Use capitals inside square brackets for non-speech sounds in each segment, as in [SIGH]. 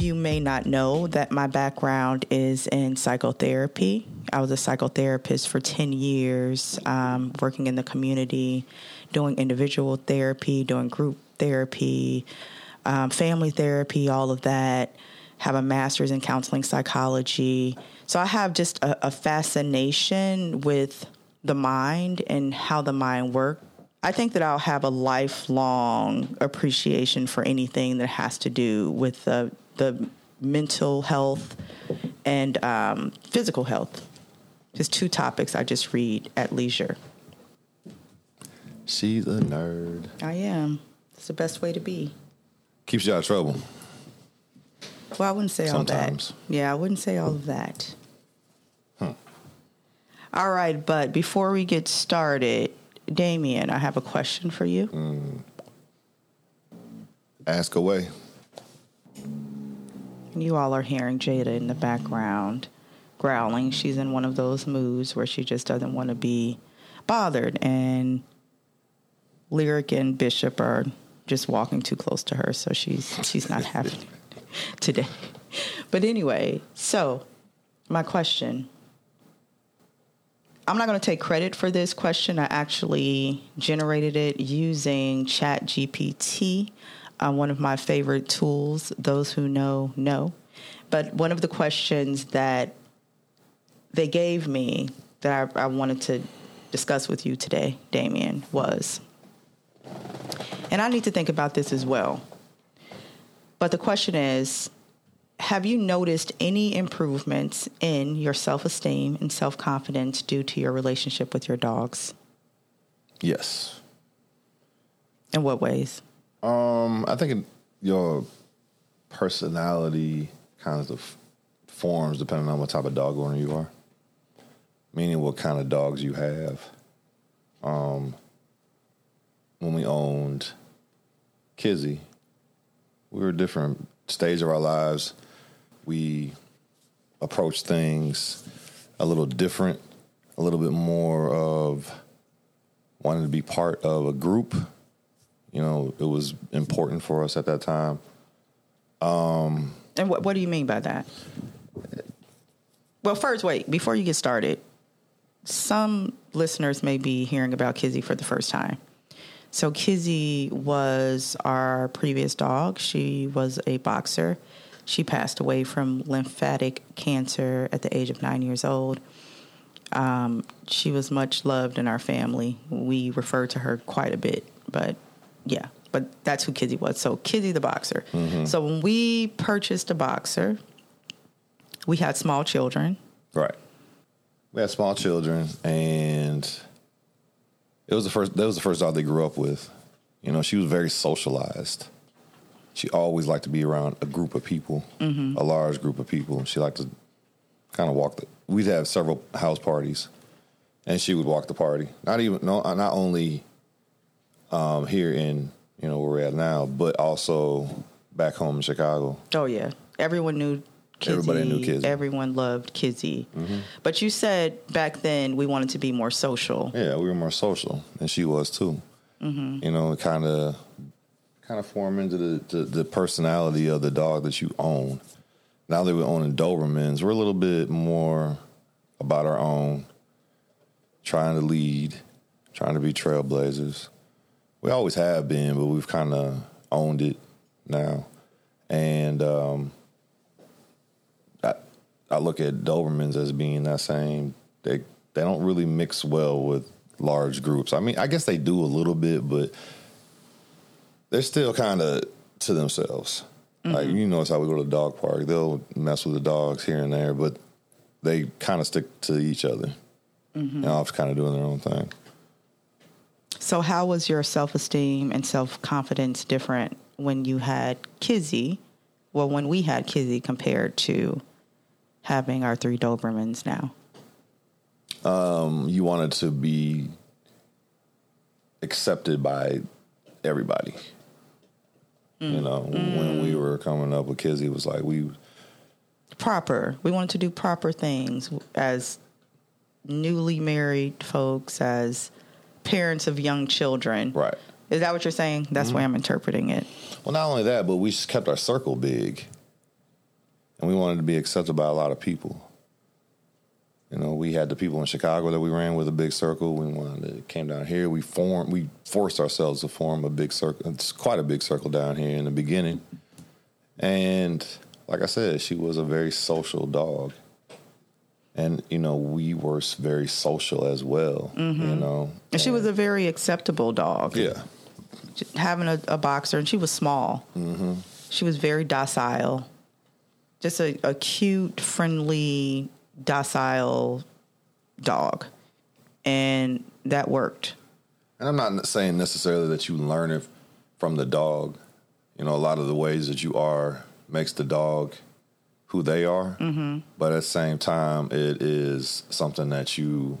you may not know that my background is in psychotherapy. I was a psychotherapist for 10 years, um, working in the community, doing individual therapy, doing group therapy, um, family therapy, all of that. Have a master's in counseling psychology. So I have just a, a fascination with the mind and how the mind works. I think that I'll have a lifelong appreciation for anything that has to do with the the mental health and um, physical health. Just two topics I just read at leisure. She's a nerd. I am. It's the best way to be. Keeps you out of trouble. Well, I wouldn't say Sometimes. all that. Yeah, I wouldn't say all of that. All right, but before we get started, Damion, I have a question for you. Ask away. You all are hearing Jada in the background growling. She's in one of those moods where she just doesn't want to be bothered. And Lyric and Bishop are just walking too close to her, so she's she's not having [LAUGHS] today. But anyway, so my question. I'm not going to take credit for this question. I actually generated it using Chat GPT, uh, one of my favorite tools. Those who know, know. But one of the questions that they gave me that I, I wanted to discuss with you today, Damion, was, and I need to think about this as well. But the question is Have you noticed any improvements in your self esteem and self confidence due to your relationship with your dogs? Yes. In what ways? Um, I think your personality kind of forms depending on what type of dog owner you are. Meaning what kind of dogs you have. Um, when we owned Kizzy, we were different stage of our lives. We approached things a little different, a little bit more of wanting to be part of a group. You know, it was important for us at that time. And what, what do you mean by that? Well, first, wait, before you get started, some listeners may be hearing about Kizzy for the first time. So, Kizzy was our previous dog. She was a boxer. She passed away from lymphatic cancer at the age of nine years old. Um, she was much loved in our family. We refer to her quite a bit, but yeah, but that's who Kizzy was. So, Kizzy the boxer. Mm-hmm. So, when we purchased a boxer, we had small children. Right. We had small children, and it was the first. That was the first dog they grew up with. You know, she was very socialized. She always liked to be around a group of people, mm-hmm. a large group of people. She liked to kind of walk the. We'd have several house parties, and she would walk the party. Not even no, not only um, here in you know where we're at now, but also back home in Chicago. Oh yeah, everyone knew. Kizzy. Everybody knew Kizzy. Everyone loved Kizzy. But you said back then we wanted to be more social. Yeah, we were more social, and she was too. You know, kind of, kind of form into the, the the personality of the dog that you own. Now that we're owning Dobermans, we're a little bit more about our own, trying to lead, trying to be trailblazers. We always have been, but we've kind of owned it now, and um, I, I look at Dobermans as being that same. They they don't really mix well with large groups. I mean, I guess they do a little bit, but they're still kind of to themselves. Like you notice how we go to the dog park, they'll mess with the dogs here and there, but they kind of stick to each other. And off kind of doing their own thing. So how was your self esteem and self confidence different when you had Kizzy? Well, when we had Kizzy compared to having our three Dobermans now. Um, you wanted to be accepted by everybody. You mm. know, when we were coming up with Kizzy, it was like we Proper. We wanted to do proper things as newly married folks, as parents of young children. right. Is that what you're saying? That's the way mm-hmm. I'm interpreting it. Well, not only that, but we just kept our circle big. and we wanted to be accepted by a lot of people. You know, we had the people in Chicago that we ran with a big circle. We wanted to came down here. We formed. We forced ourselves to form a big circle. It's quite a big circle down here in the beginning. And like I said, she was a very social dog, and you know we were very social as well. You know, And she was a very acceptable dog. yeah, Having a, a boxer, and she was small. Mm-hmm. She was very docile. Just a, a cute, friendly, docile dog. And that worked. And I'm not saying necessarily that you learn it from the dog. You know, a lot of the ways that you are makes the dog who they are. Mm-hmm. But at the same time, it is something that you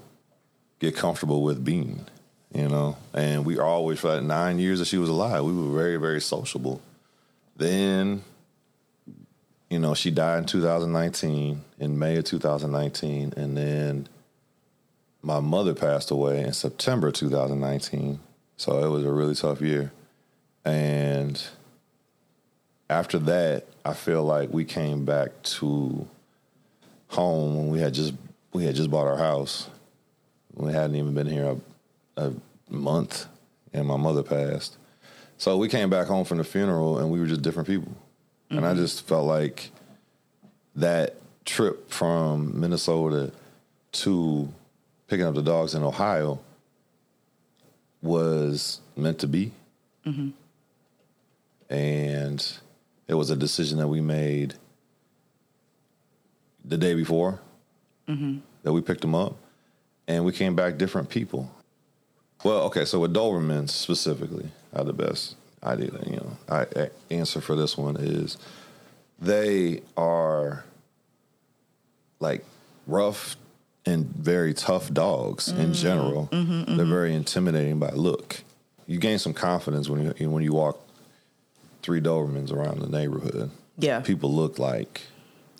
get comfortable with being. You know, and we always for that nine years that she was alive, we were very, very sociable. Then, you know, she died in 2019, in May of 2019, and then my mother passed away in September 2019. So it was a really tough year. And after that, I feel like we came back to home when we had just we had just bought our house. We hadn't even been here a, a month and my mother passed. So we came back home from the funeral and we were just different people. And I mm-hmm. just felt like that trip from Minnesota to picking up the dogs in Ohio was meant to be. Mm-hmm. And it was a decision that we made the day before mm-hmm. that we picked them up. And we came back different people. Well, okay, so with Dobermans specifically, are the best idea, you know, I, I answer for this one is they are like rough and very tough dogs in mm-hmm. general. Mm-hmm, They're very intimidating by look. You gain some confidence when you when you walk three Dobermans around the neighborhood. Yeah. people look like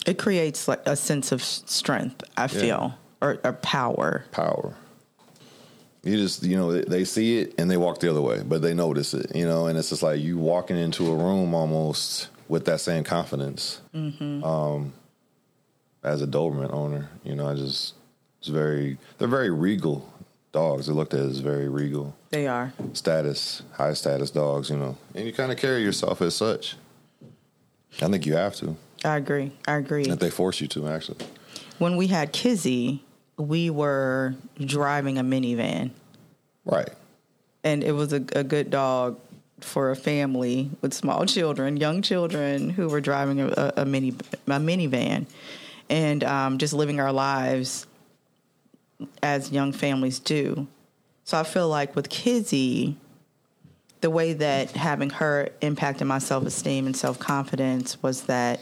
It creates like a sense of strength, I feel, or, or power. power. You just, you know, they, see it and they walk the other way, but they notice it, you know, and it's just like you walking into a room almost with that same confidence. Um, as a Doberman owner, you know, I just, it's very, they're very regal dogs. They're looked at as very regal, They are. status, high status dogs, you know, and you kind of carry yourself as such. I think you have to. I agree. I agree. That they force you to, actually. When we had Kizzy, we were driving a minivan, Right. and it was a, a good dog for a family with small children, young children who were driving a, a, mini a minivan, and um, just living our lives as young families do. So I feel like with Kizzy, the way that having her impacted my self esteem and self confidence was that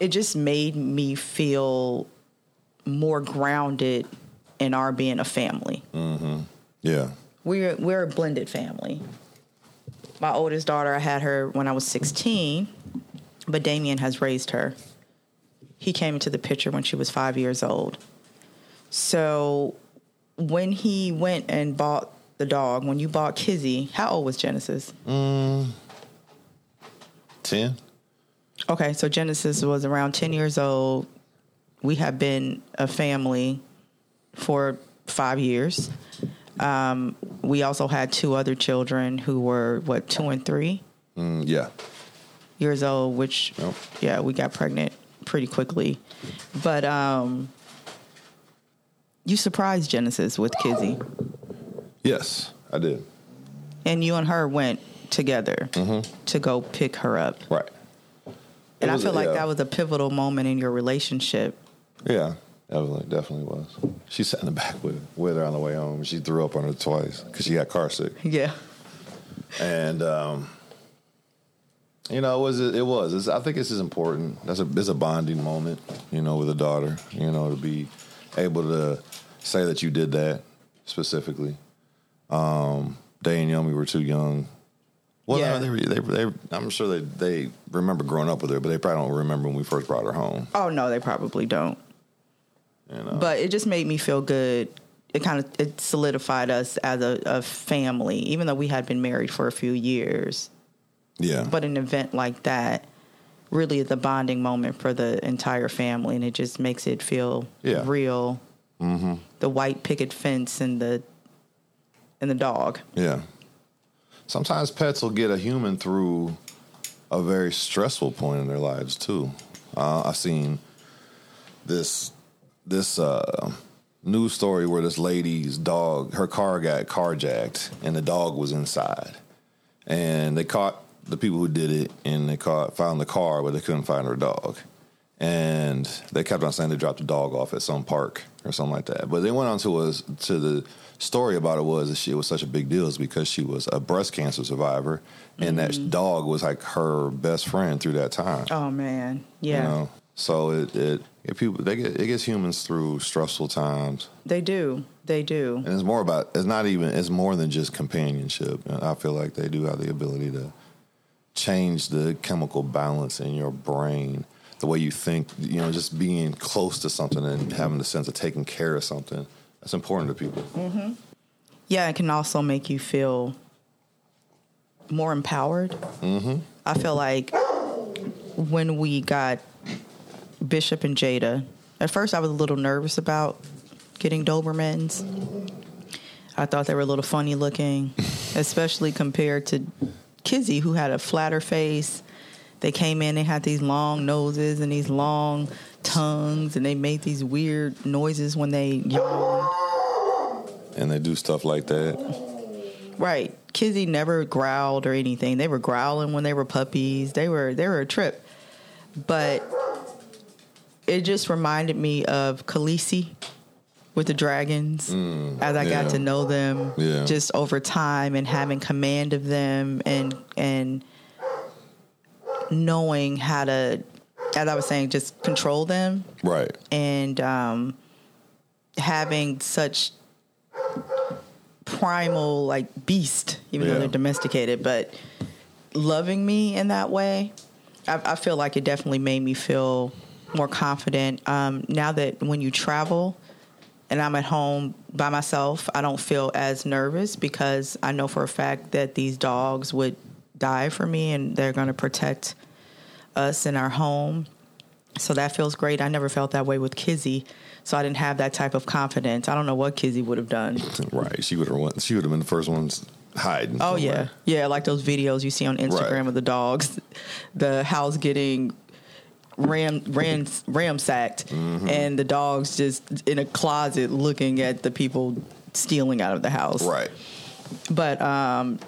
it just made me feel more grounded in our being a family. Mm-hmm. Yeah. We're we're a blended family. My oldest daughter, I had her when I was 16, but Damion has raised her. He came into the picture when she was five years old. So when he went and bought the dog, when you bought Kizzy, how old was Genesis? 10? Okay, so Genesis was around 10 years old. We have been a family for five years. Um, we also had two other children who were, what, two and three Mm, yeah. years old, which, yeah, we got pregnant pretty quickly. But um, you surprised Genesis with Kizzy, Yes, I did. and you and her went together to go pick her up. Right. And I feel a- like yeah. that was a pivotal moment in your relationship. Yeah, definitely, definitely was. She sat in the back with with her on the way home. She threw up on her twice because she got car sick, Yeah. and um, you know, it was it was. It's, I think this is important. That's a it's a bonding moment, you know, with a daughter. You know, to be able to say that you did that specifically. Um, Day and Yomi were too young. Well, Yeah. they, they, they, I'm sure they they remember growing up with her, but they probably don't remember when we first brought her home. Oh no, they probably don't. You know? But it just made me feel good. It kind of it solidified us as a, a family, even though we had been married for a few years. yeah, But an event like that really the bonding moment for the entire family, and it just makes it feel Yeah. real. Mm-hmm. The white picket fence and the and the dog. Yeah. Sometimes pets will get a human through a very stressful point in their lives too. Uh, I've seen this this uh, news story where this lady's dog, her car got carjacked, and the dog was inside, and they caught the people who did it, and they caught found the car, but they couldn't find her dog. And they kept on saying they dropped the dog off at some park or something like that. But they went on to us to the story about it was that she was such a big deal is because she was a breast cancer survivor, and that mm-hmm. dog was like her best friend through that time. Oh man, yeah, You know, so it it, it people they get it gets humans through stressful times, they do, they do. and it's more about it's not even it's more than just companionship. I feel like they do have the ability to change the chemical balance in your brain, the way you think. You know, just being close to something and having the sense of taking care of something. That's important to people. Yeah, it can also make you feel more empowered. Mm-hmm. I feel like when we got Bishop and Jada, at first I was a little nervous about getting Dobermans. I thought they were a little funny looking, [LAUGHS] especially compared to Kizzy, who had a flatter face. They came in, they had these long noses and these long tongues, and they made these weird noises when they yawned. And they do stuff like that. Right. Kizzy never growled or anything. They were growling when they were puppies. They were they were a trip. But it just reminded me of Khaleesi with the dragons as I yeah. got to know them Yeah. just over time and having command of them and and knowing how to as I was saying, just control them Right. and um, having such primal like beast, even Yeah. though they're domesticated, but loving me in that way, I, I feel like it definitely made me feel more confident. Um, now that when you travel and I'm at home by myself, I don't feel as nervous because I know for a fact that these dogs would die for me and they're going to protect us in our home. So that feels great. I never felt that way with Kizzy, so I didn't have that type of confidence. I don't know what Kizzy would have done. Right. She would have. She would have been the first ones hiding. Oh yeah, somewhere. yeah, like those videos you see on Instagram Right. of the dogs, the house getting ram ram ramsacked, Mm-hmm. and the dogs just in a closet looking at the people stealing out of the house. Right. But um,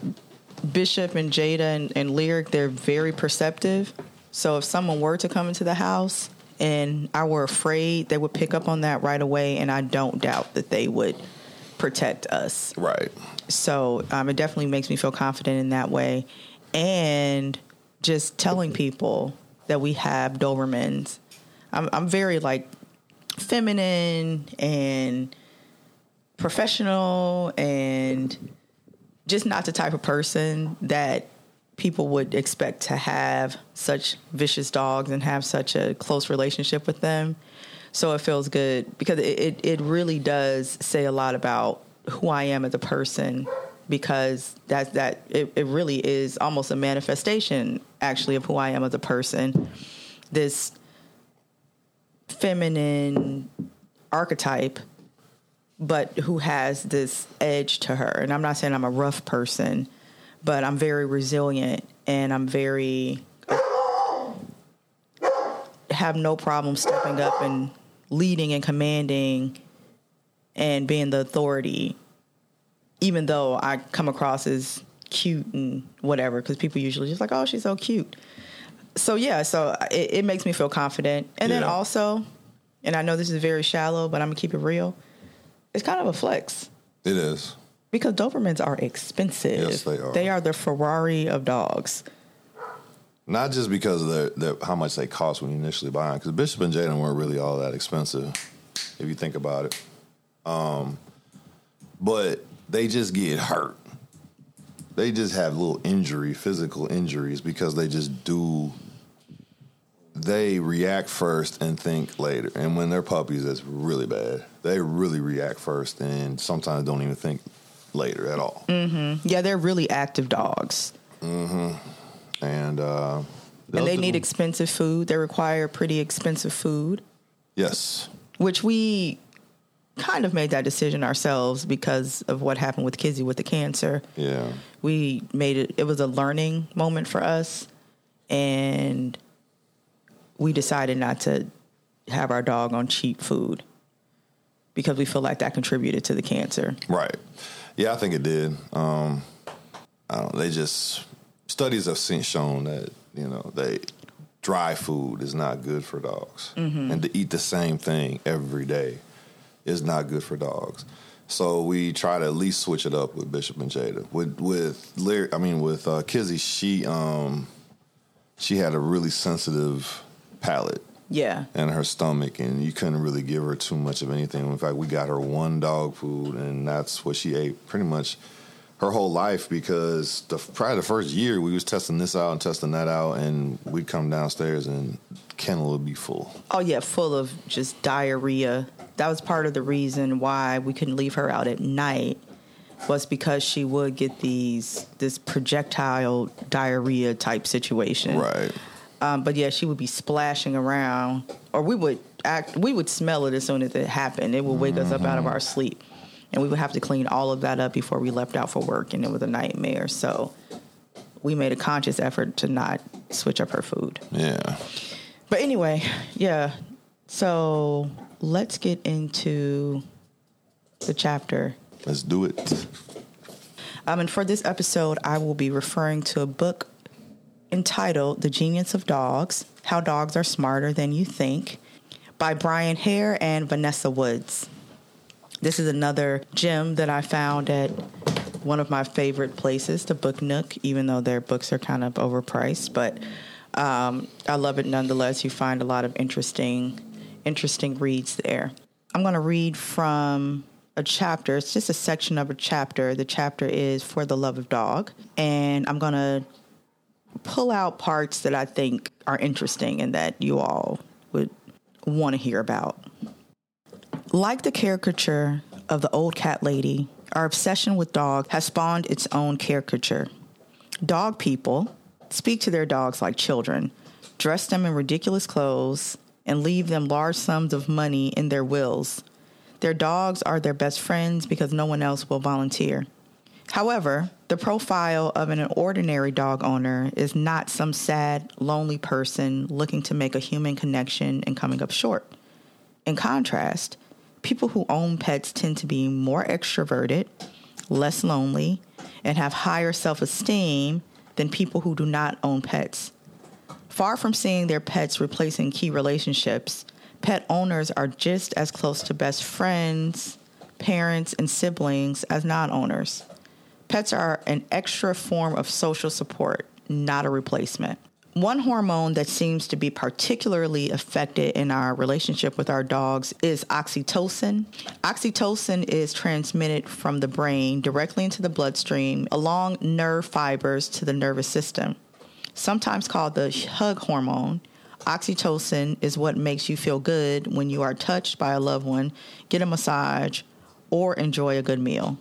Bishop and Jada and, and Lyric, they're very perceptive. So if someone were to come into the house and I were afraid, they would pick up on that right away, and I don't doubt that they would protect us. Right. So um, it definitely makes me feel confident in that way. And just telling people that we have Dobermans. I'm, I'm very like feminine and professional and just not the type of person that people would expect to have such vicious dogs and have such a close relationship with them. So it feels good because it, it, it really does say a lot about who I am as a person because that that it, it really is almost a manifestation actually of who I am as a person. This feminine archetype but who has this edge to her. And I'm not saying I'm a rough person, but I'm very resilient and I'm very have no problem stepping up and leading and commanding and being the authority even though I come across as cute and whatever because people usually just like oh she's so cute so yeah so it, it makes me feel confident and then also and i know this is very shallow but i'm gonna keep it real it's kind of a flex It is. because Dobermans are expensive. Yes, they are. They are the Ferrari of dogs. Not just because of their, their, how much they cost when you initially buy them, because Bishop and Jaden weren't really all that expensive, if you think about it. Um, but they just get hurt. They just have little injury, physical injuries, because they just do. They react first and think later, and when they're puppies, that's really bad. They really react first, and sometimes don't even think later at all. Mm-hmm. Yeah, they're really active dogs. and uh, and they do. need expensive food. They require pretty expensive food, Yes. which we kind of made that decision ourselves because of what happened with Kizzy with the cancer. Yeah. We made it, it was a learning moment for us. And we decided not to have our dog on cheap food because we feel like that contributed to the cancer. Right. Yeah, I think it did. Um, I don't. They just studies have since shown that you know they dry food is not good for dogs, and to eat the same thing every day is not good for dogs. So we try to at least switch it up with Bishop and Jada. With with Larry, I mean with uh, Kizzy, she um she had a really sensitive palate Yeah. and her stomach, and you couldn't really give her too much of anything. In fact, we got her one dog food, and that's what she ate pretty much her whole life. Because the probably the first year we was testing this out and testing that out, and we'd come downstairs and kennel would be full. Oh yeah, full of just diarrhea. That was part of the reason why we couldn't leave her out at night was because she would get these this projectile diarrhea type situation. Right. Um, but yeah, she would be splashing around, or we would act. We would smell it as soon as it happened. It would wake us up out of our sleep, and we would have to clean all of that up before we left out for work, and it was a nightmare. So we made a conscious effort to not switch up her food. Yeah. But anyway, yeah. So let's get into the chapter. Let's do it. Um, and for this episode, I will be referring to a book entitled The Genius of Dogs How Dogs Are Smarter Than You Think by Brian Hare and Vanessa Woods. This is another gem that I found at one of my favorite places, the Book Nook, even though their books are kind of overpriced. But um, I love it nonetheless. You find a lot of interesting, interesting reads there. I'm going to read from a chapter. It's just a section of a chapter. The chapter is For the Love of Dog. And I'm going to pull out parts that I think are interesting and that you all would want to hear about. Like the caricature of the old cat lady, our obsession with dogs has spawned its own caricature. Dog people speak to their dogs like children, dress them in ridiculous clothes, and leave them large sums of money in their wills. Their dogs are their best friends because no one else will volunteer. However, the profile of an ordinary dog owner is not some sad, lonely person looking to make a human connection and coming up short. In contrast, people who own pets tend to be more extroverted, less lonely, and have higher self esteem than people who do not own pets. Far from seeing their pets replacing key relationships, pet owners are just as close to best friends, parents, and siblings as non owners. Pets are an extra form of social support, not a replacement. One hormone that seems to be particularly affected in our relationship with our dogs is oxytocin. Oxytocin is transmitted from the brain directly into the bloodstream along nerve fibers to the nervous system. Sometimes called the hug hormone, oxytocin is what makes you feel good when you are touched by a loved one, get a massage, or enjoy a good meal.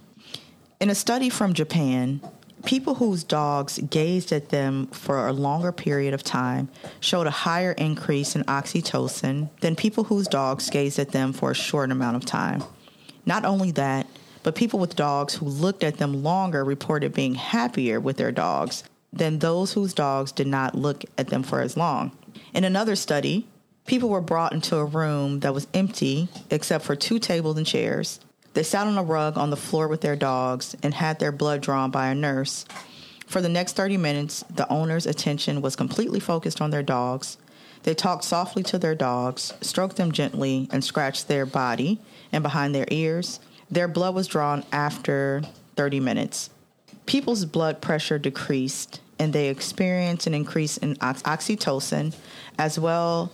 In a study from Japan, people whose dogs gazed at them for a longer period of time showed a higher increase in oxytocin than people whose dogs gazed at them for a short amount of time. Not only that, but people with dogs who looked at them longer reported being happier with their dogs than those whose dogs did not look at them for as long. In another study, people were brought into a room that was empty except for two tables and chairs. They sat on a rug on the floor with their dogs and had their blood drawn by a nurse. For the next 30 minutes, the owner's attention was completely focused on their dogs. They talked softly to their dogs, stroked them gently, and scratched their body and behind their ears. Their blood was drawn after 30 minutes. People's blood pressure decreased and they experienced an increase in ox- oxytocin as well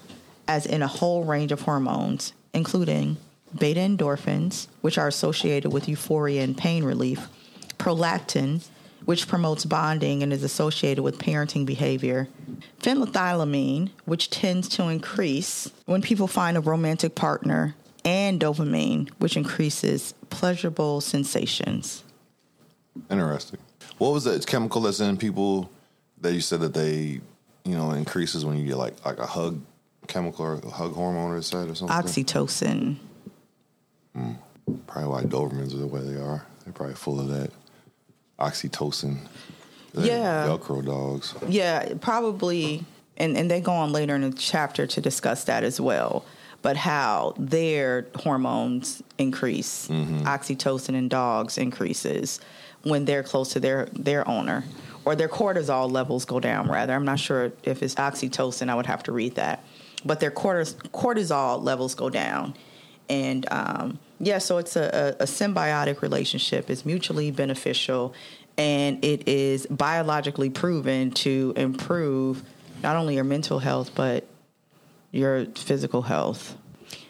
as in a whole range of hormones, including beta endorphins, which are associated with euphoria and pain relief, prolactin, which promotes bonding and is associated with parenting behavior, phenethylamine, which tends to increase when people find a romantic partner, and dopamine, which increases pleasurable sensations. Interesting. What was that chemical that's in people that you said that they you know increases when you get like like a hug chemical or hug hormone or said or something. Oxytocin. Probably why Dobermans are the way they are. They're probably full of that oxytocin. They're yeah. Velcro dogs. Yeah, probably. And, and they go on later in the chapter to discuss that as well. But how their hormones increase, mm-hmm. oxytocin in dogs increases when they're close to their, their owner, or their cortisol levels go down, rather. I'm not sure if it's oxytocin, I would have to read that. But their cortisol levels go down. And um, yeah, so it's a, a, a symbiotic relationship. It's mutually beneficial, and it is biologically proven to improve not only your mental health but your physical health.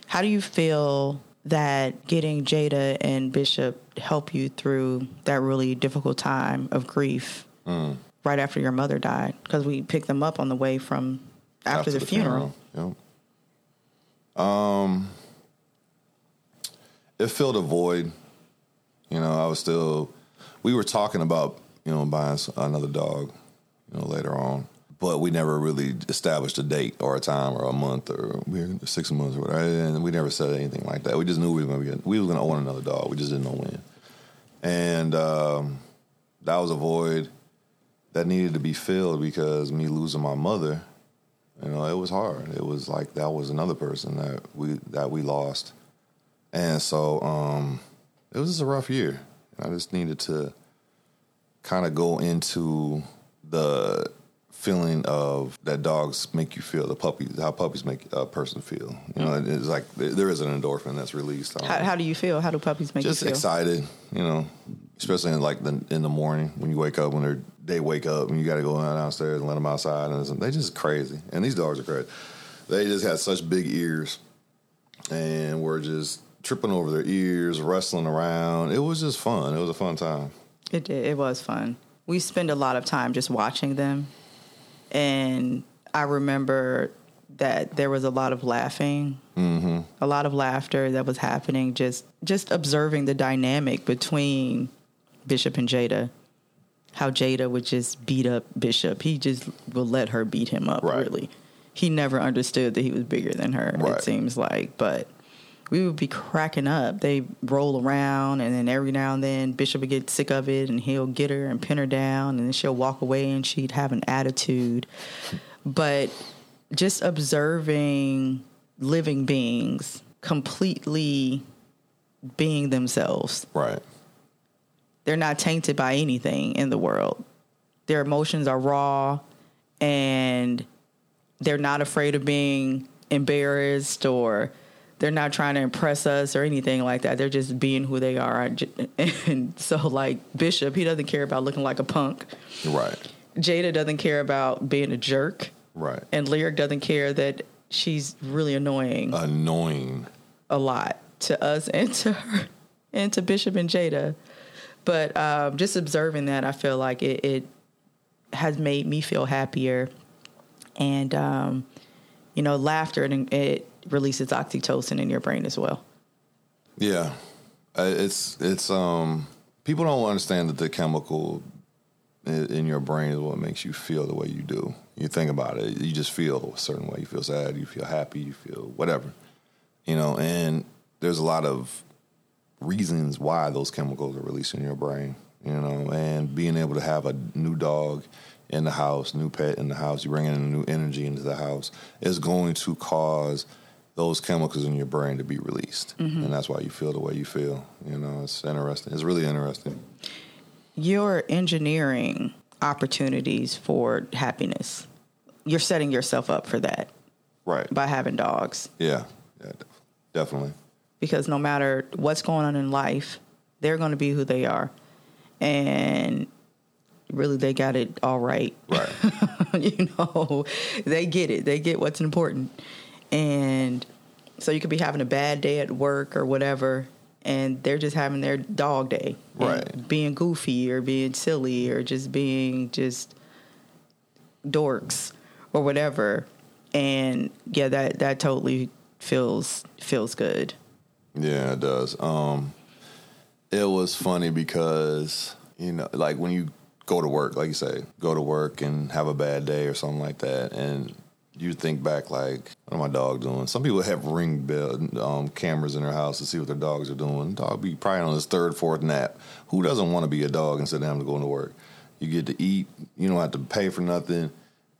How do you feel that getting Jada and Bishop help you through that really difficult time of grief mm. right after your mother died? Because we picked them up on the way from after, after the, the, funeral. funeral. Yep. Um it filled a void. You know, I was still. We were talking about you know buying another dog, you know, later on, but we never really established a date or a time or a month or six months or whatever. And we never said anything like that. We just knew we were going to get we were to own another dog. We just didn't know when. And um, that was a void that needed to be filled because me losing my mother, you know, it was hard. It was like that was another person that we that we lost and so um, it was just a rough year. I just needed to kind of go into the feeling of that dogs make you feel the puppies how puppies make a person feel. You know it's like there is an endorphin that's released how, how, do you feel? How do puppies make just you feel? Just excited you know especially in like the in the morning when you wake up when they they wake up and you got to go downstairs and let them outside and they just crazy. And these dogs are crazy. They just had such big ears and were just tripping over their ears, wrestling around. It was just fun. It was a fun time. It did. It was fun. We spend a lot of time just watching them, and I remember that there was a lot of laughing, mm-hmm. a lot of laughter that was happening. Just just observing the dynamic between Bishop and Jada. How Jada would just beat up Bishop. He just would let her beat him up. Right. Really, he never understood that he was bigger than her. Right. It seems like, but we would be cracking up. They roll around, and then every now and then Bishop would get sick of it, and he'll get her and pin her down, and then she'll walk away, and she'd have an attitude. But just observing living beings completely being themselves. Right. They're not tainted by anything in the world. Their emotions are raw and they're not afraid of being embarrassed or they're not trying to impress us or anything like that. They're just being who they are. [LAUGHS] And so, like Bishop, he doesn't care about looking like a punk. Right. Jada doesn't care about being a jerk. Right. And Lyric doesn't care that she's really annoying. Annoying. A lot to us and to her [LAUGHS] and to Bishop and Jada. But um, just observing that, I feel like it, it has made me feel happier. And, um, you know, laughter, and it releases oxytocin in your brain as well. Yeah, it's it's um people don't understand that the chemical in your brain is what makes you feel the way you do. You think about it, you just feel a certain way. You feel sad, you feel happy, you feel whatever, you know. And there's a lot of reasons why those chemicals are released in your brain, you know. And being able to have a new dog in the house, new pet in the house, you bring in a new energy into the house, is going to cause those chemicals in your brain to be released, mm-hmm. and that's why you feel the way you feel. You know, it's interesting. It's really interesting. You're engineering opportunities for happiness. You're setting yourself up for that, right? By having dogs. Yeah, yeah, definitely. Because no matter what's going on in life, they're going to be who they are, and really they got it all right. Right. [LAUGHS] you know, they get it. They get what's important. And so you could be having a bad day at work or whatever, and they're just having their dog day. Right. Being goofy or being silly or just being just dorks or whatever. And yeah, that, that totally feels feels good. Yeah, it does. Um it was funny because, you know, like when you go to work, like you say, go to work and have a bad day or something like that, and you think back like, what my dog doing? Some people have ring bell um, cameras in their house to see what their dogs are doing. Dog be probably on his third, fourth nap. Who doesn't want to be a dog instead of having to go into work? You get to eat. You don't have to pay for nothing.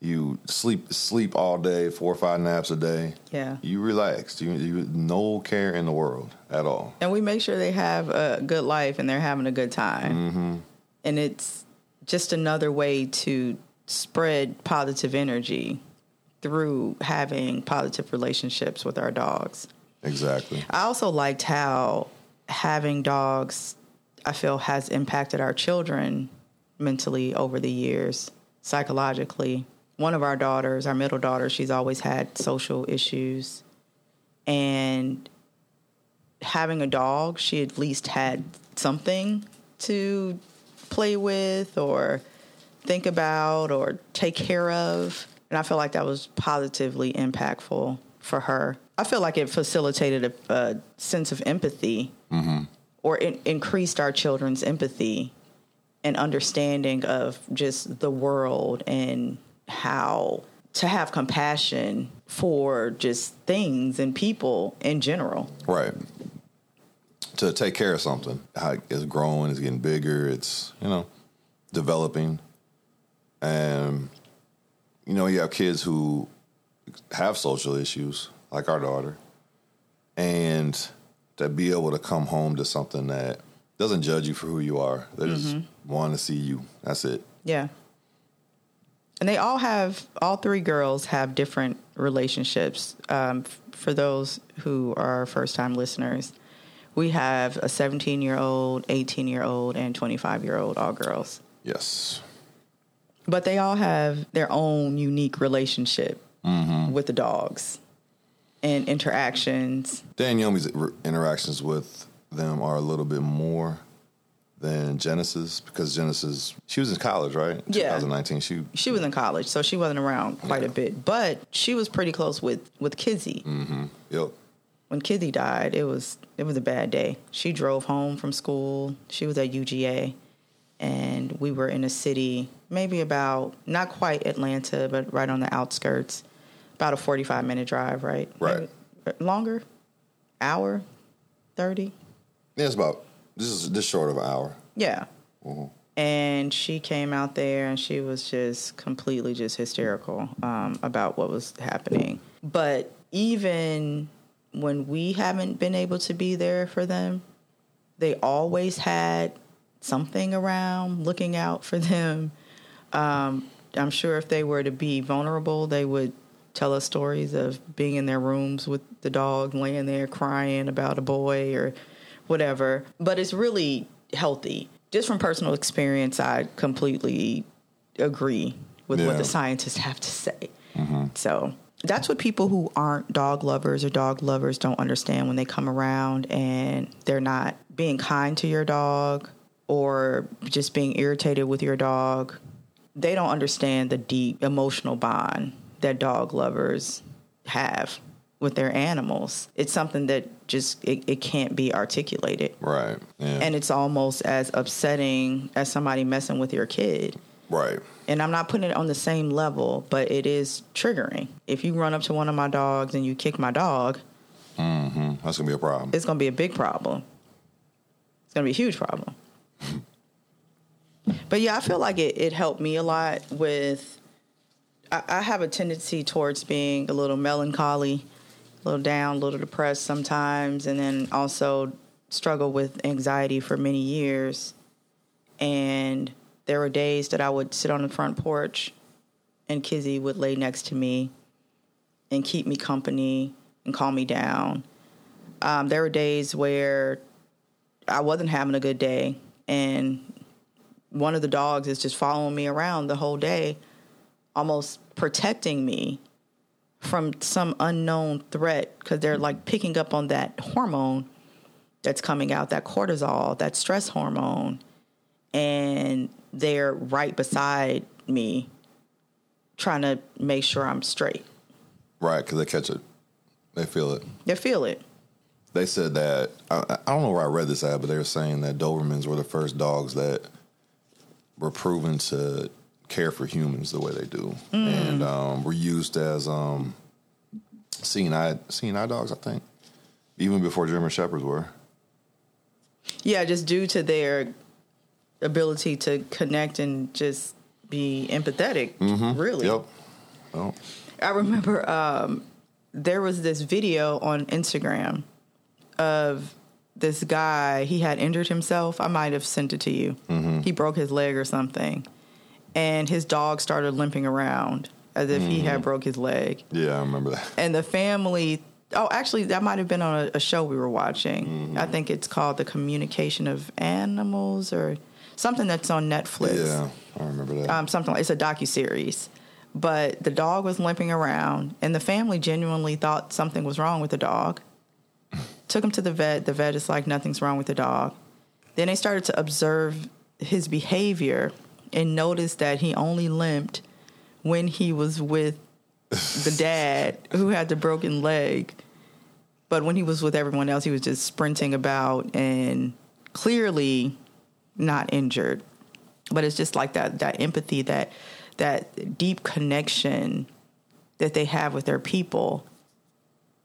You sleep sleep all day, four or five naps a day. Yeah. You relaxed. You, you no care in the world at all. And we make sure they have a good life and they're having a good time. Mm-hmm. And it's just another way to spread positive energy through having positive relationships with our dogs. Exactly. I also liked how having dogs, I feel, has impacted our children mentally over the years, psychologically. One of our daughters, our middle daughter, she's always had social issues. And having a dog, she at least had something to play with or think about or take care of. And I feel like that was positively impactful for her. I feel like it facilitated a, a sense of empathy mm-hmm. or in, increased our children's empathy and understanding of just the world and how to have compassion for just things and people in general. Right. To take care of something. How it's growing, it's getting bigger, it's, you know, developing. And, you know, you have kids who have social issues, like our daughter, and to be able to come home to something that doesn't judge you for who you are. They just want to see you. That's it. Yeah. And they all have, all three girls have different relationships. Um, for those who are first time listeners, we have a 17 year old, 18 year old, and 25 year old, all girls. Yes. But they all have their own unique relationship with the dogs and interactions. Dan Yomi's interactions with them are a little bit more than Genesis because Genesis, she was in college, right? Yeah. 2019. She, She was in college, so she wasn't around quite a bit, but she was pretty close with, with Kizzy. Mm-hmm. Yep. when Kizzy died, it was it was a bad day. She drove home from school. She was at UGA, and we were in a city, maybe about not quite Atlanta, but right on the outskirts. About a forty-five minute drive, right? Right. Maybe longer, hour, thirty. Yeah, it's about, this is this short of an hour. Yeah. And she came out there and she was just completely just hysterical um, about what was happening. But even when we haven't been able to be there for them, they always had something around looking out for them. Um, I'm sure if they were to be vulnerable, they would tell us stories of being in their rooms with the dog laying there crying about a boy or whatever. But it's really healthy. Just from personal experience, I completely agree with what the scientists have to say. So that's what people who aren't dog lovers or dog lovers don't understand when they come around and they're not being kind to your dog or just being irritated with your dog. They don't understand the deep emotional bond that dog lovers have with their animals. It's something that just it, it can't be articulated. Right. Yeah. And it's almost as upsetting as somebody messing with your kid. right. And I'm not putting it on the same level, but it is triggering. If you run up to one of my dogs and you kick my dog, mm-hmm. That's going to be a problem. it's going to be a big problem. It's going to be a huge problem. But yeah, I feel like it, it helped me a lot with. I, I have a tendency towards being a little melancholy, a little down, a little depressed sometimes, and then also struggle with anxiety for many years. And there were days that I would sit on the front porch and Kizzy would lay next to me and keep me company and calm me down. Um, there were days where I wasn't having a good day, and one of the dogs is just following me around the whole day, almost protecting me from some unknown threat because they're like picking up on that hormone that's coming out, that cortisol, that stress hormone, and they're right beside me trying to make sure I'm straight. Right. Because they catch it. They feel it. They feel it. They said that, I, I don't know where I read this at, but they were saying that Dobermans were the first dogs that were proven to care for humans the way they do, and um, were used as um, seeing eye seeing eye dogs. I think even before German shepherds were. Yeah, just due to their ability to connect and just be empathetic. Mm-hmm. Really. Yep. Well, I remember um, there was this video on Instagram of this guy. He had injured himself. I might have sent it to you. Mm-hmm. He broke his leg or something, and his dog started limping around as if he had mm-hmm. broke his leg. yeah, I remember that. And the family. Oh, actually, that might have been on a, a show we were watching. Mm-hmm. I think it's called "The Communication of Animals" or something that's on Netflix Yeah, I remember that. um, something like it's a docu series. But the dog was limping around, and the family genuinely thought something was wrong with the dog. Took him to the vet. The vet is like, nothing's wrong with the dog. Then they started to observe his behavior and noticed that he only limped when he was with the [LAUGHS] dad who had the broken leg. But when he was with everyone else, he was just sprinting about and clearly not injured but it's just like that that empathy that that deep connection that they have with their people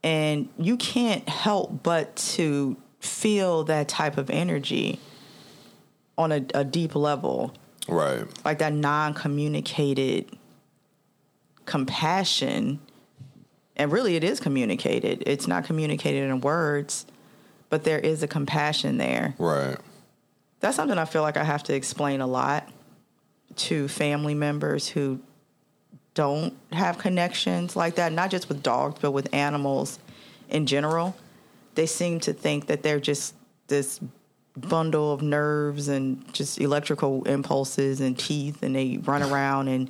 and you can't help but to feel that type of energy on a, a deep level right. like that non-communicated compassion and really it is communicated it's not communicated in words but there is a compassion there Right. that's something I feel like I have to explain a lot to family members who don't have connections like that, not just with dogs, but with animals in general. They seem to think that they're just this bundle of nerves and just electrical impulses and teeth, and they run around and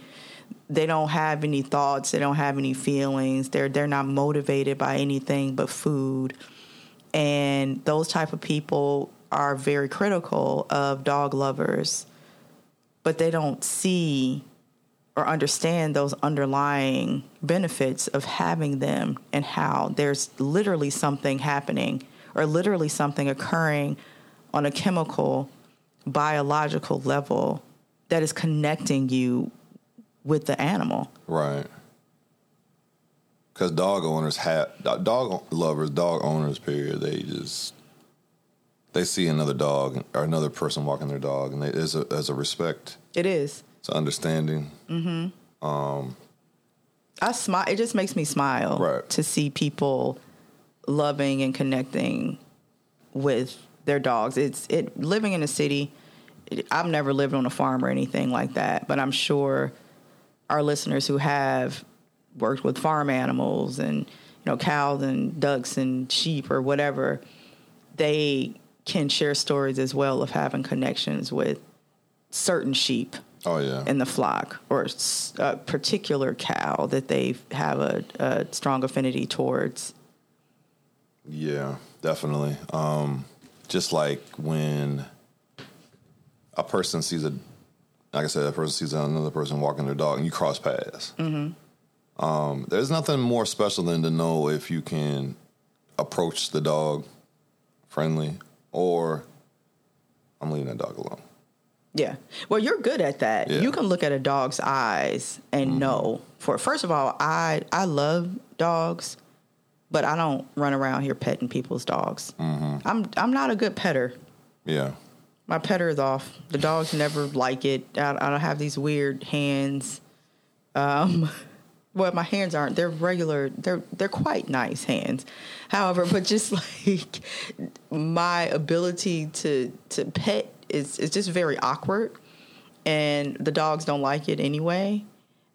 they don't have any thoughts, they don't have any feelings. They're they're not motivated by anything but food and those type of people are very critical of dog lovers but they don't see or understand those underlying benefits of having them and how there's literally something happening or literally something occurring on a chemical biological level that is connecting you with the animal Right. Because dog owners have dog lovers, dog owners. Period. They just they see another dog or another person walking their dog, and they, there's a there's a respect, it is it's an understanding. I smile. It just makes me smile Right. to see people loving and connecting with their dogs. It's it living in a city. It, I've never lived on a farm or anything like that, but I'm sure our listeners who have worked with farm animals and you know cows and ducks and sheep or whatever, they can share stories as well of having connections with certain sheep Oh yeah, in the flock or a particular cow that they have a, a strong affinity towards. yeah, definitely. Um, just like when a person sees a, like I said, a person sees another person walking their dog, and you cross paths. Mm-hmm. Um, there's nothing more special than to know if you can approach the dog friendly or I'm leaving that dog alone. Yeah. Well, you're good at that. Yeah. You can look at a dog's eyes and know. For first of all, I I love dogs, but I don't run around here petting people's dogs. I'm I'm not a good petter. Yeah. My petter is off. The dogs never like it. I, I don't have these weird hands. Um, [LAUGHS] well, my hands aren't. They're regular. They're they're quite nice hands. However, [LAUGHS] but just like my ability to to pet is is just very awkward, and the dogs don't like it anyway.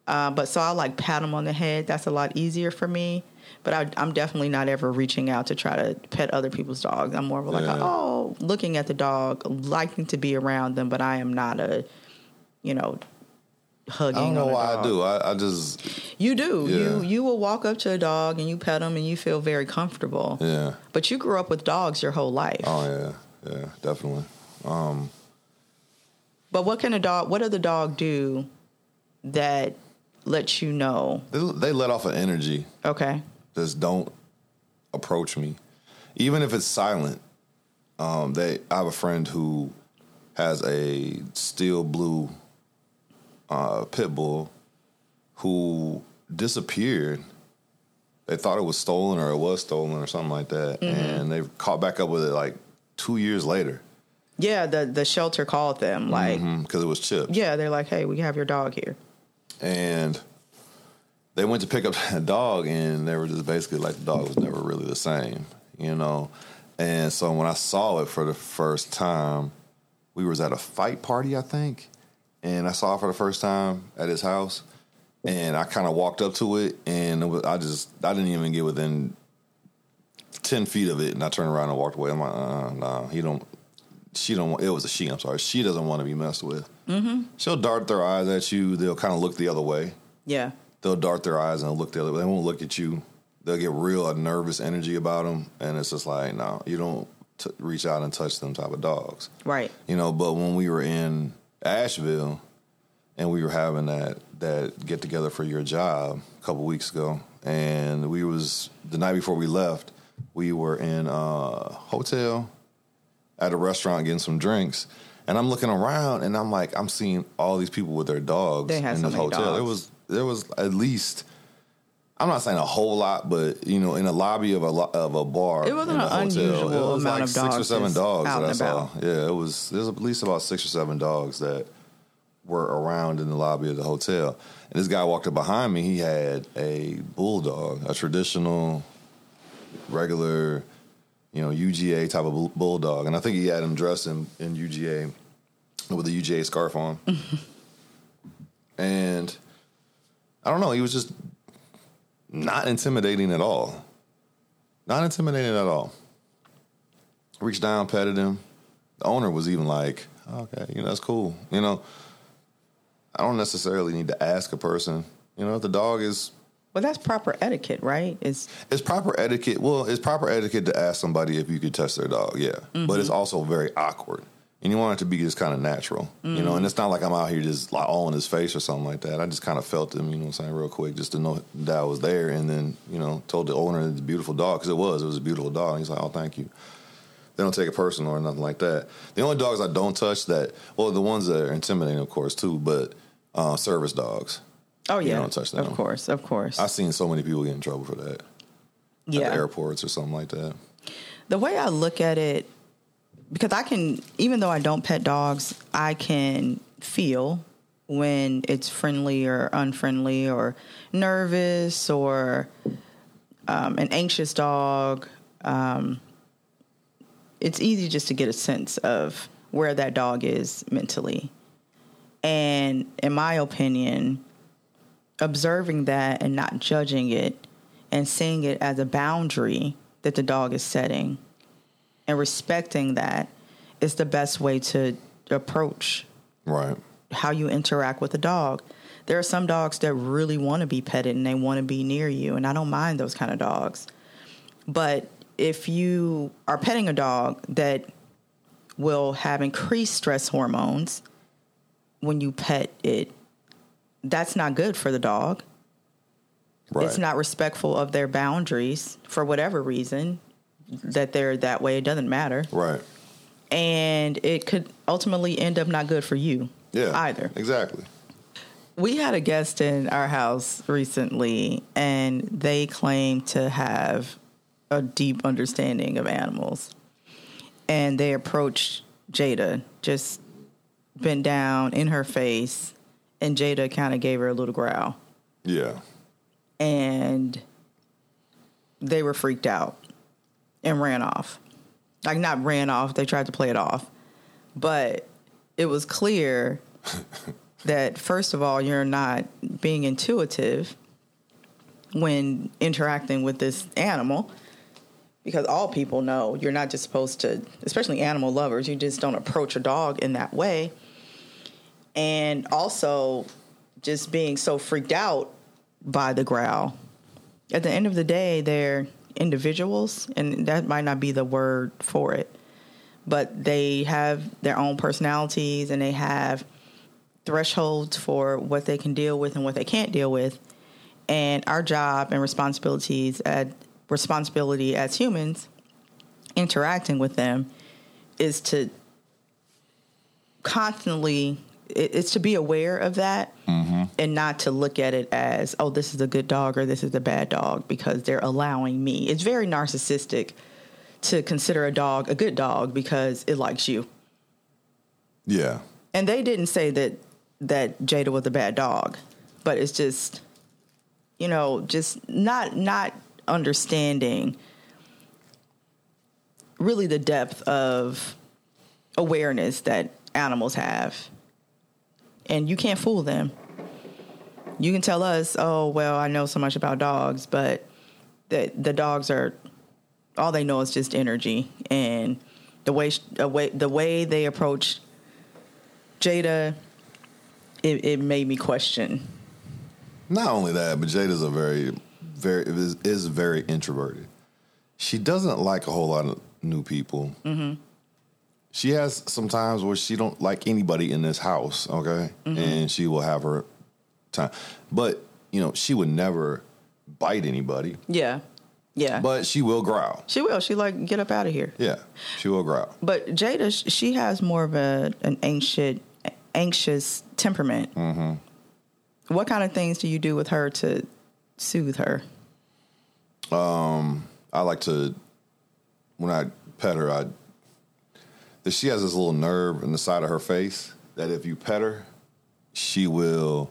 Uh, but so I like pat them on the head. That's a lot easier for me. But I, I'm definitely not ever reaching out to try to pet other people's dogs. I'm more of like, Yeah. oh, looking at the dog, liking to be around them, but I am not a, you know, hugging. I don't know why dog. I do. I, I just You do. Yeah. You you will walk up to a dog and you pet them and you feel very comfortable. yeah. But you grew up with dogs your whole life. Oh yeah. Yeah. Definitely. Um, But what can a dog? What does the dog do that lets you know? they, they let off an energy. Okay. Just don't approach me, even if it's silent. Um, they. I have a friend who has a steel blue uh, pit bull who disappeared. They thought it was stolen or it was stolen or something like that, Mm-hmm. and they caught back up with it like two years later Yeah, the the shelter called them like, because it was chipped. yeah, they're like, hey, we have your dog here. and they went to pick up [LAUGHS] that dog and they were just basically like the dog was never really the same you know and so when i saw it for the first time we was at a fight party i think and i saw it for the first time at his house and i kind of walked up to it and it was, i just i didn't even get within 10 feet of it and i turned around and walked away i'm like uh, nah he don't she don't want it was a she i'm sorry she doesn't want to be messed with mm-hmm. she'll dart their eyes at you they'll kind of look the other way Yeah, they'll dart their eyes and look the other way. They won't look at you. They'll get real a nervous energy about them, and it's just like, no, you don't t- reach out and touch them type of dogs, right. you know. But when we were in Asheville and we were having that that get together for your job a couple weeks ago, and we was the night before we left, we were in a hotel at a restaurant getting some drinks. And I'm looking around, and I'm like, I'm seeing all these people with their dogs in this many hotel. There was there was at least I'm not saying a whole lot, but you know, in a lobby of a lo- of a bar, It wasn't an hotel, unusual it was amount like of six or seven dogs that I saw. Yeah, it was there's at least about six or seven dogs that were around in the lobby of the hotel. And this guy walked up behind me. He had a bulldog, a traditional, regular, you know, UGA type of bulldog, and I think he had him dressed in, in UGA with a UGA scarf on. [LAUGHS] and I don't know, he was just not intimidating at all. Not intimidating at all. Reached down, petted him. The owner was even like, okay, you know, that's cool. You know, I don't necessarily need to ask a person, you know, if the dog is Well, that's proper etiquette, right? It's it's proper etiquette. Well, it's proper etiquette to ask somebody if you could touch their dog, yeah. But it's also very awkward. And you want it to be just kind of natural, you know. And it's not like I'm out here just like all in his face or something like that. I just kind of felt him, you know, what I'm saying real quick, just to know that I was there, and then you know told the owner it's a beautiful dog because it was, it was a beautiful dog. And he's like, oh, thank you. They don't take it personal or nothing like that. The only dogs I don't touch that, well, the ones that are intimidating, of course, too, but uh, service dogs. Oh You yeah, don't touch them. of course, of course. I've seen so many people get in trouble for that at yeah, airports or something like that. the way I look at it, because I can, even though I don't pet dogs, I can feel when it's friendly or unfriendly or nervous or um, an anxious dog. Um, it's easy just to get a sense of where that dog is mentally. And in my opinion, observing that and not judging it and seeing it as a boundary that the dog is setting and respecting that is the best way to approach Right. how you interact with a dog. There are some dogs that really want to be petted and they want to be near you, and I don't mind those kind of dogs. But if you are petting a dog that will have increased stress hormones when you pet it, that's not good for the dog. Right. It's not respectful of their boundaries for whatever reason that they're that way. It doesn't matter. Right. And it could ultimately end up not good for you Yeah. either. Exactly. We had a guest in our house recently, and they claimed to have a deep understanding of animals. And they approached Jada, just bent down in her face, and Jada kind of gave her a little growl. Yeah. And they were freaked out and ran off. Like, not ran off, they tried to play it off. But it was clear [LAUGHS] that first of all, you're not being intuitive when interacting with this animal because all people know you're not just supposed to, especially animal lovers, you just don't approach a dog in that way. And also, just being so freaked out by the growl. At the end of the day, they're individuals, and that might not be the word for it, but they have their own personalities and they have thresholds for what they can deal with and what they can't deal with. And our job and responsibilities at responsibility as humans interacting with them is to constantly it's to be aware of that mm-hmm. and not to look at it as oh this is a good dog or this is a bad dog because they're allowing me. It's very narcissistic to consider a dog a good dog because it likes you. Yeah. and they didn't say that that Jada was a bad dog, but it's just you know just not not understanding really the depth of awareness that animals have, and you can't fool them. You can tell us, oh well, I know so much about dogs, but the the dogs are all they know is just energy and the way the way they approach Jada, it, it made me question. Not only that, but Jada's a very, very is, is very introverted. She doesn't like a whole lot of new people. Mm-hmm. She has some times where she don't like anybody in this house. Okay, and she will have her time, but you know she would never bite anybody, Yeah, yeah. but she will growl. she will. She like get up out of here. Yeah, she will growl. But Jada, she has more of a an anxious anxious temperament. Mm-hmm. What kind of things do you do with her to soothe her? Um, I like to when I pet her, I that she has this little nerve in the side of her face that if you pet her, she will.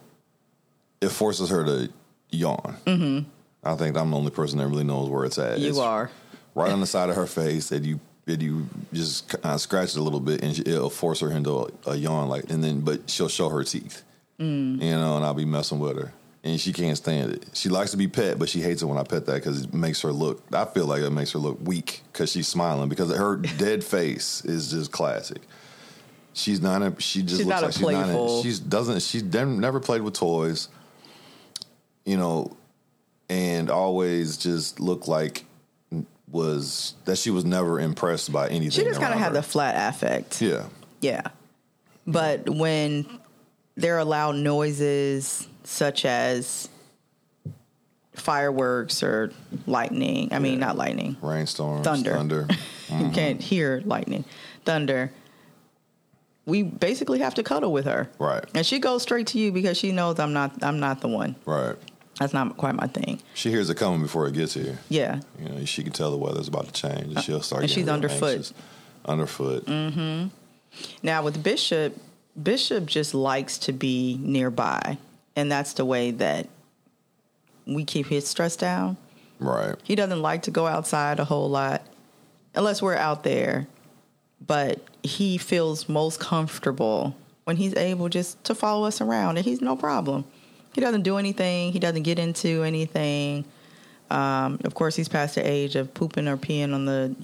It forces her to yawn. Mm-hmm. I think I'm the only person that really knows where it's at. You It's are. right on the side of her face, and you and you just kind of scratch it a little bit, and it'll force her into a, a yawn. Like, and then but she'll show her teeth, Mm. you know, and I'll be messing with her. And she can't stand it. She likes to be pet, but she hates it when I pet that because it makes her look. I feel like it makes her look weak because she's smiling because her [LAUGHS] dead face is just classic. She's not. A, she just She's looks like she's not. A, she's doesn't. She's never played with toys. You know, and always just looked like was that she was never impressed by anything. She just kind of had the flat affect. yeah. Yeah. But when there are loud noises such as fireworks or lightning, I mean, Yeah. not lightning, Rainstorms, Thunder. thunder. [LAUGHS] you can't hear lightning, thunder. We basically have to cuddle with her. Right. And she goes straight to you because she knows I'm not I'm not the one. Right. That's not quite my thing. She hears it coming before it gets here. Yeah. You know, she can tell the weather's about to change, and she'll start. And she's underfoot. anxious. Underfoot. Mm-hmm. Now with Bishop, Bishop just likes to be nearby. And that's the way that we keep his stress down. Right. He doesn't like to go outside a whole lot unless we're out there. But he feels most comfortable when he's able just to follow us around and he's no problem. He doesn't do anything, he doesn't get into anything. Um, of course he's past the age of pooping or peeing on the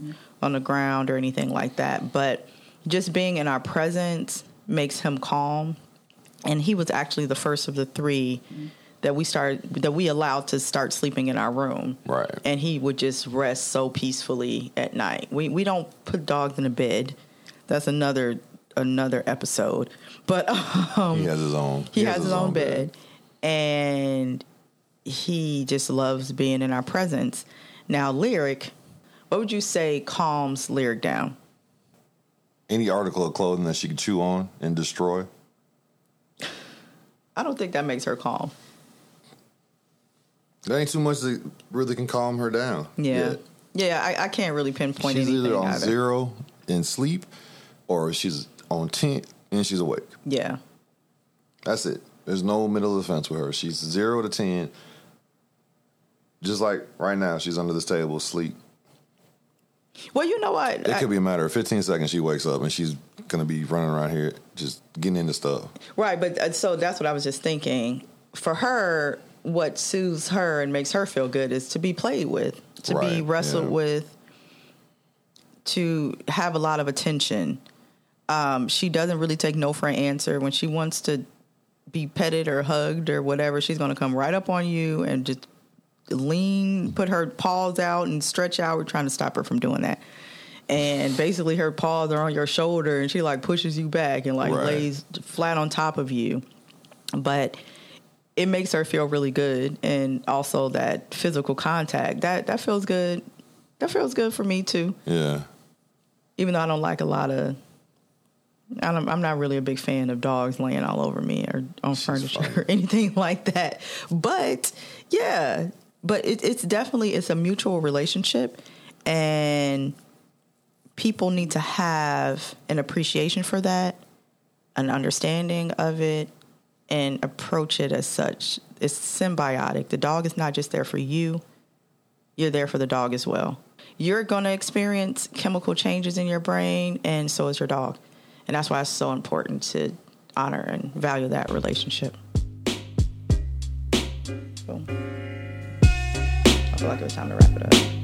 on the ground or anything like that. But just being in our presence makes him calm. And he was actually the first of the three that we started that we allowed to start sleeping in our room Right. and he would just rest so peacefully at night. We we don't put dogs in a bed. That's another another episode. But um, he has his own. he, has, his, own, bed. and he just loves being in our presence. Now, lyric, what would you say calms lyric down? Any article of clothing that she could chew on and destroy. I don't think that makes her calm. There ain't too much that really can calm her down. Yeah, yet. yeah. I, I can't really pinpoint She's anything. either on either. zero in sleep, or she's on ten and she's awake. Yeah, That's it. There's no middle of the fence with her. She's zero to ten. Just like right now, she's under this table asleep. Well, you know what? It I- could be a matter of 15 seconds. She wakes up and she's gonna be running around here just getting into stuff. Right, but uh, so that's what I was just thinking. For her, what soothes her and makes her feel good is to be played with, to be wrestled yeah. with, to have a lot of attention. Um, she doesn't really take no for an answer. When she wants to be petted or hugged or whatever, she's going to come right up on you and just lean, put her paws out and stretch out. We're trying to stop her from doing that. And basically, her paws are on your shoulder, and she like pushes you back and like Right. lays flat on top of you. But it makes her feel really good, and also that physical contact that that feels good. That feels good for me too. Yeah. Even though I don't like a lot of I'm, I'm not really a big fan of dogs laying all over me or on She's furniture funny. or [LAUGHS] anything like that. But yeah, but it, it's definitely it's a mutual relationship, and people need to have an appreciation for that, an understanding of it, and approach it as such. It's symbiotic. The dog is not just there for you; you're there for the dog as well. You're going to experience chemical changes in your brain, and so is your dog. And that's why it's so important to honor and value that relationship. Feel like it was time to wrap it up.